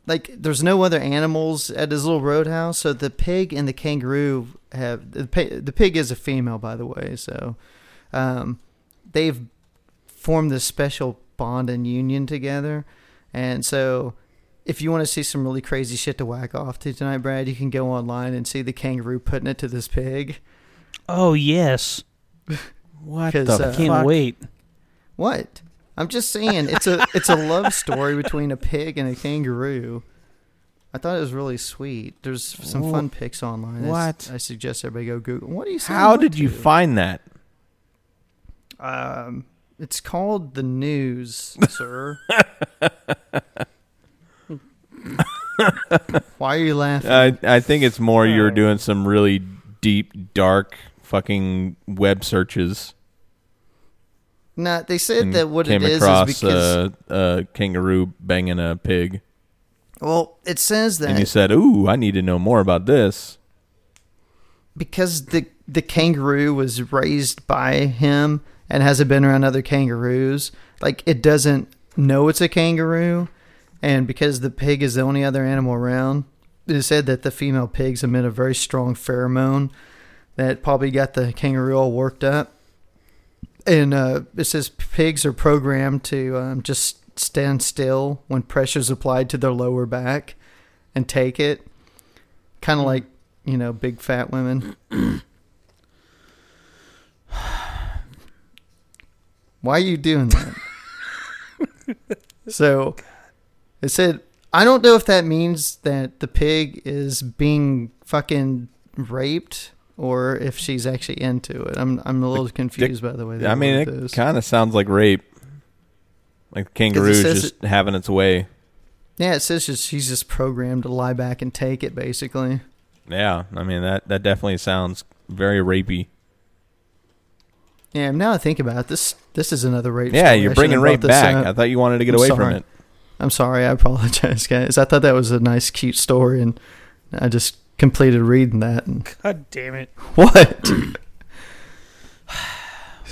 like there's no other animals at his little roadhouse. So the pig and the kangaroo have the pi- the pig is a female, by the way. So um, they've formed this special bond and union together. And so, if you want to see some really crazy shit to whack off to tonight, Brad, you can go online and see the kangaroo putting it to this pig.
Oh yes,
What
'Cause,
the
uh,
can't wait.
What? I'm just saying, it's a it's a love story between a pig and a kangaroo. I thought it was really sweet. There's some fun pics online.
What?
I, suggest everybody go Google. What do you?
How
what
did you
to?
find that?
Um, it's called the news, sir. Why are you laughing?
I I think it's more you're doing some really deep, dark, fucking web searches.
no, they said
and
that what
came
it is
across
is because
a, a kangaroo banging a pig,
well, it says that
and you said, "Ooh, I need to know more about this."
because the the kangaroo was raised by him and hasn't been around other kangaroos, like it doesn't know it's a kangaroo, and because the pig is the only other animal around, it is said that the female pigs emit a very strong pheromone that probably got the kangaroo all worked up. And uh, it says pigs are programmed to um, just stand still when pressure is applied to their lower back and take it, kind of like you know big fat women. Why are you doing that? so it said, I don't know if that means that the pig is being fucking raped or if she's actually into it. I'm I'm a little confused by the way.
I mean, it kind of sounds like rape. Like the kangaroo's just having its way.
yeah, it says just, she's just programmed to lie back and take it, basically.
Yeah, I mean that that definitely sounds very rapey.
Yeah, now I think about it, this this is another rape.
Yeah,
story.
you're bringing rape back.
up.
I thought you wanted to get
I'm
away from it.
I'm sorry. I apologize, guys. I thought that was a nice, cute story, and I just completed reading that. And
God damn it!
what?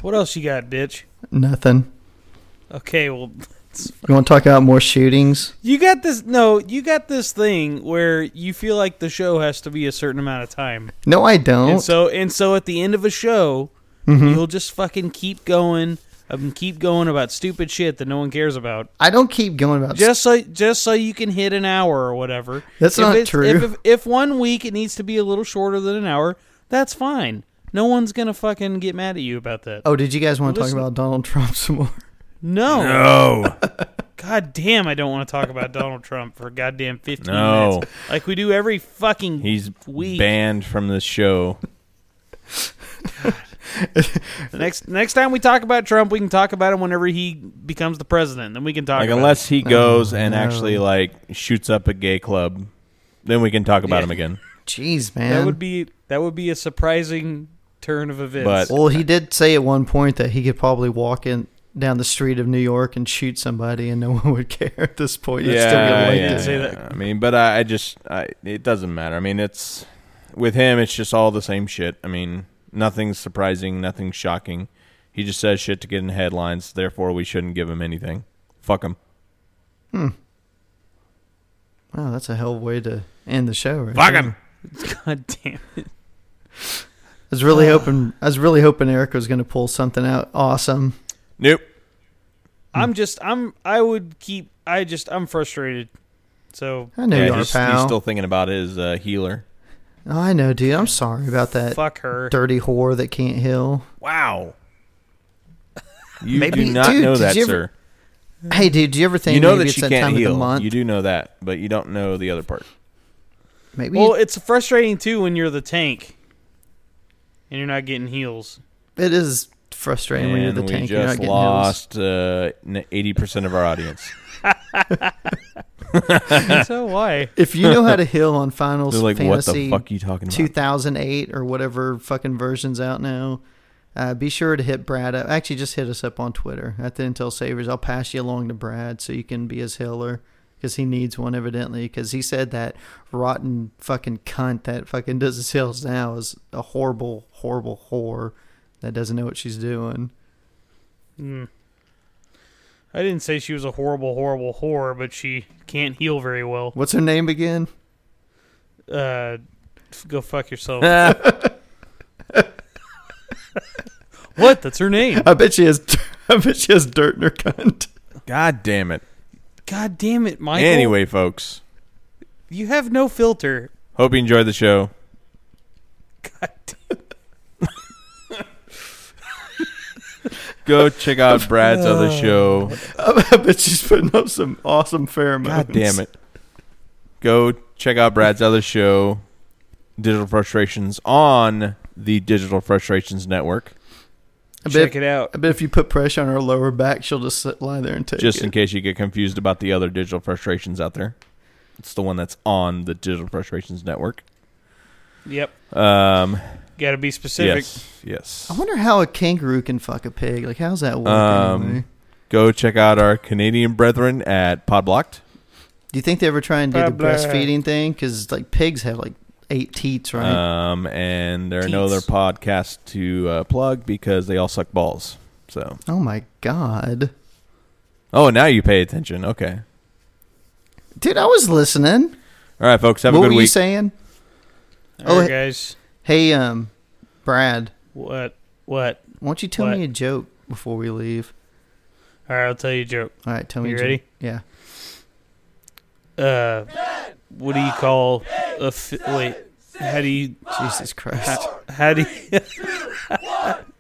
What else you got, bitch?
Nothing.
Okay, well,
You want to talk about more shootings?
you got this. No, you got this thing where you feel like the show has to be a certain amount of time,
No, I don't.
and so and so at the end of a show,
Mhm.
you'll just fucking keep going and keep going about stupid shit that no one cares about.
I don't keep going about.
just so just so you can hit an hour or whatever.
That's
If
not
it's-
true.
If, if if one week it needs to be a little shorter than an hour, that's fine. No one's gonna fucking get mad at you about that.
oh, did you guys want to talk about Donald Trump some more?
No,
No,
god damn, I don't want to talk about Donald Trump for goddamn fifteen
No.
minutes, like we do every fucking
he's
week.
banned from this show.
The next next time we talk about Trump, we can talk about him whenever he becomes the president. Then we can talk.
Like
about
unless he goes
Oh,
and
no.
actually like shoots up a gay club, then we can talk about
Yeah.
him again.
Jeez, man.
that would be that would be a surprising turn of events.
But-
well, he did say at one point that he could probably walk in down the street of New York and shoot somebody, and no one would care at this point. It'd still
yeah,
like
yeah,
say
yeah.
that.
I mean, but I, I just, I, it doesn't matter. I mean, it's with him, it's just all the same shit. I mean, nothing's surprising, nothing's shocking. He just says shit to get in headlines. Therefore, we shouldn't give him anything. Fuck him. Hmm.
Wow, that's a hell of a way to end the show. Right
Fuck
there.
him.
god damn it.
I was really hoping. I was really hoping Eric was going to pull something out awesome.
Nope.
I'm just I'm I would keep I just I'm frustrated. So
I know
Yeah,
you are,
he's,
pal.
he's still thinking about his uh, healer.
Oh, I know, dude. I'm sorry about that
fuck her.
dirty whore that can't heal.
Wow. You
Maybe-
do not
dude,
know that,
ever-
sir.
Hey, dude, do you ever think
You know
maybe
that
it's
she
that
can't
time of
heal.
the month?
You do know that, but you don't know the other part.
maybe
Well, it's frustrating too when you're the tank and you're not getting heals.
it is frustrating when you're the
and
tank.
we
you're not
just lost uh, eighty percent of our audience.
so why?
If you know how to heal on Final
They're like, "What the
Fantasy
fuck are you talking about?"
2008 or whatever fucking version's out now, uh, be sure to hit Brad up. Actually, just hit us up on Twitter at the Intel Savers. I'll pass you along to Brad so you can be his healer because he needs one evidently. Because he said that rotten fucking cunt that fucking does his heals now is a horrible, horrible whore that doesn't know what she's doing.
Hmm. I didn't say she was a horrible, horrible whore, but she can't heal very well.
What's her name again?
Uh, go fuck yourself. What? That's her name.
I bet she has. I bet she has dirt in her cunt.
God damn it!
God damn it, Michael.
Anyway, folks,
you have no filter.
hope you enjoyed the show.
God damn.
Go check out Brad's other show.
I bet she's putting up some awesome pheromones.
God damn it! Go check out Brad's other show, Digital Frustrations, on the Digital Frustrations Network.
I bet,
Check it out.
I bet if you put pressure on her lower back, she'll just sit, lie there and take it.
Just
it.
in case you get confused about the other Digital Frustrations out there, it's the one that's on the Digital Frustrations Network.
Yep.
Um,
Got to be specific.
yes, yes.
I wonder how a kangaroo can fuck a pig. Like, how's that work
Um,
anyway?
Go check out our Canadian brethren at Podblocked.
Do you think they ever try and do the
Blah, blah.
breastfeeding thing? Because like pigs have like eight teats, right?
Um, and there are no other podcasts to uh, plug because they all suck balls. So,
oh my god,
oh, now you pay attention. Okay.
dude, I was listening.
All right, folks. Have
what
a
were
good
you
week.
saying?
All
Oh,
right,
hey-
guys.
Hey, um, Brad,
What? What?
why don't you tell
What?
me a joke before we leave?
All right, I'll tell you a joke.
All right, tell me.
You
a joke.
ready?
Yeah.
Uh, what do you call a fi- wait? How do you
Jesus Christ.
how, how do you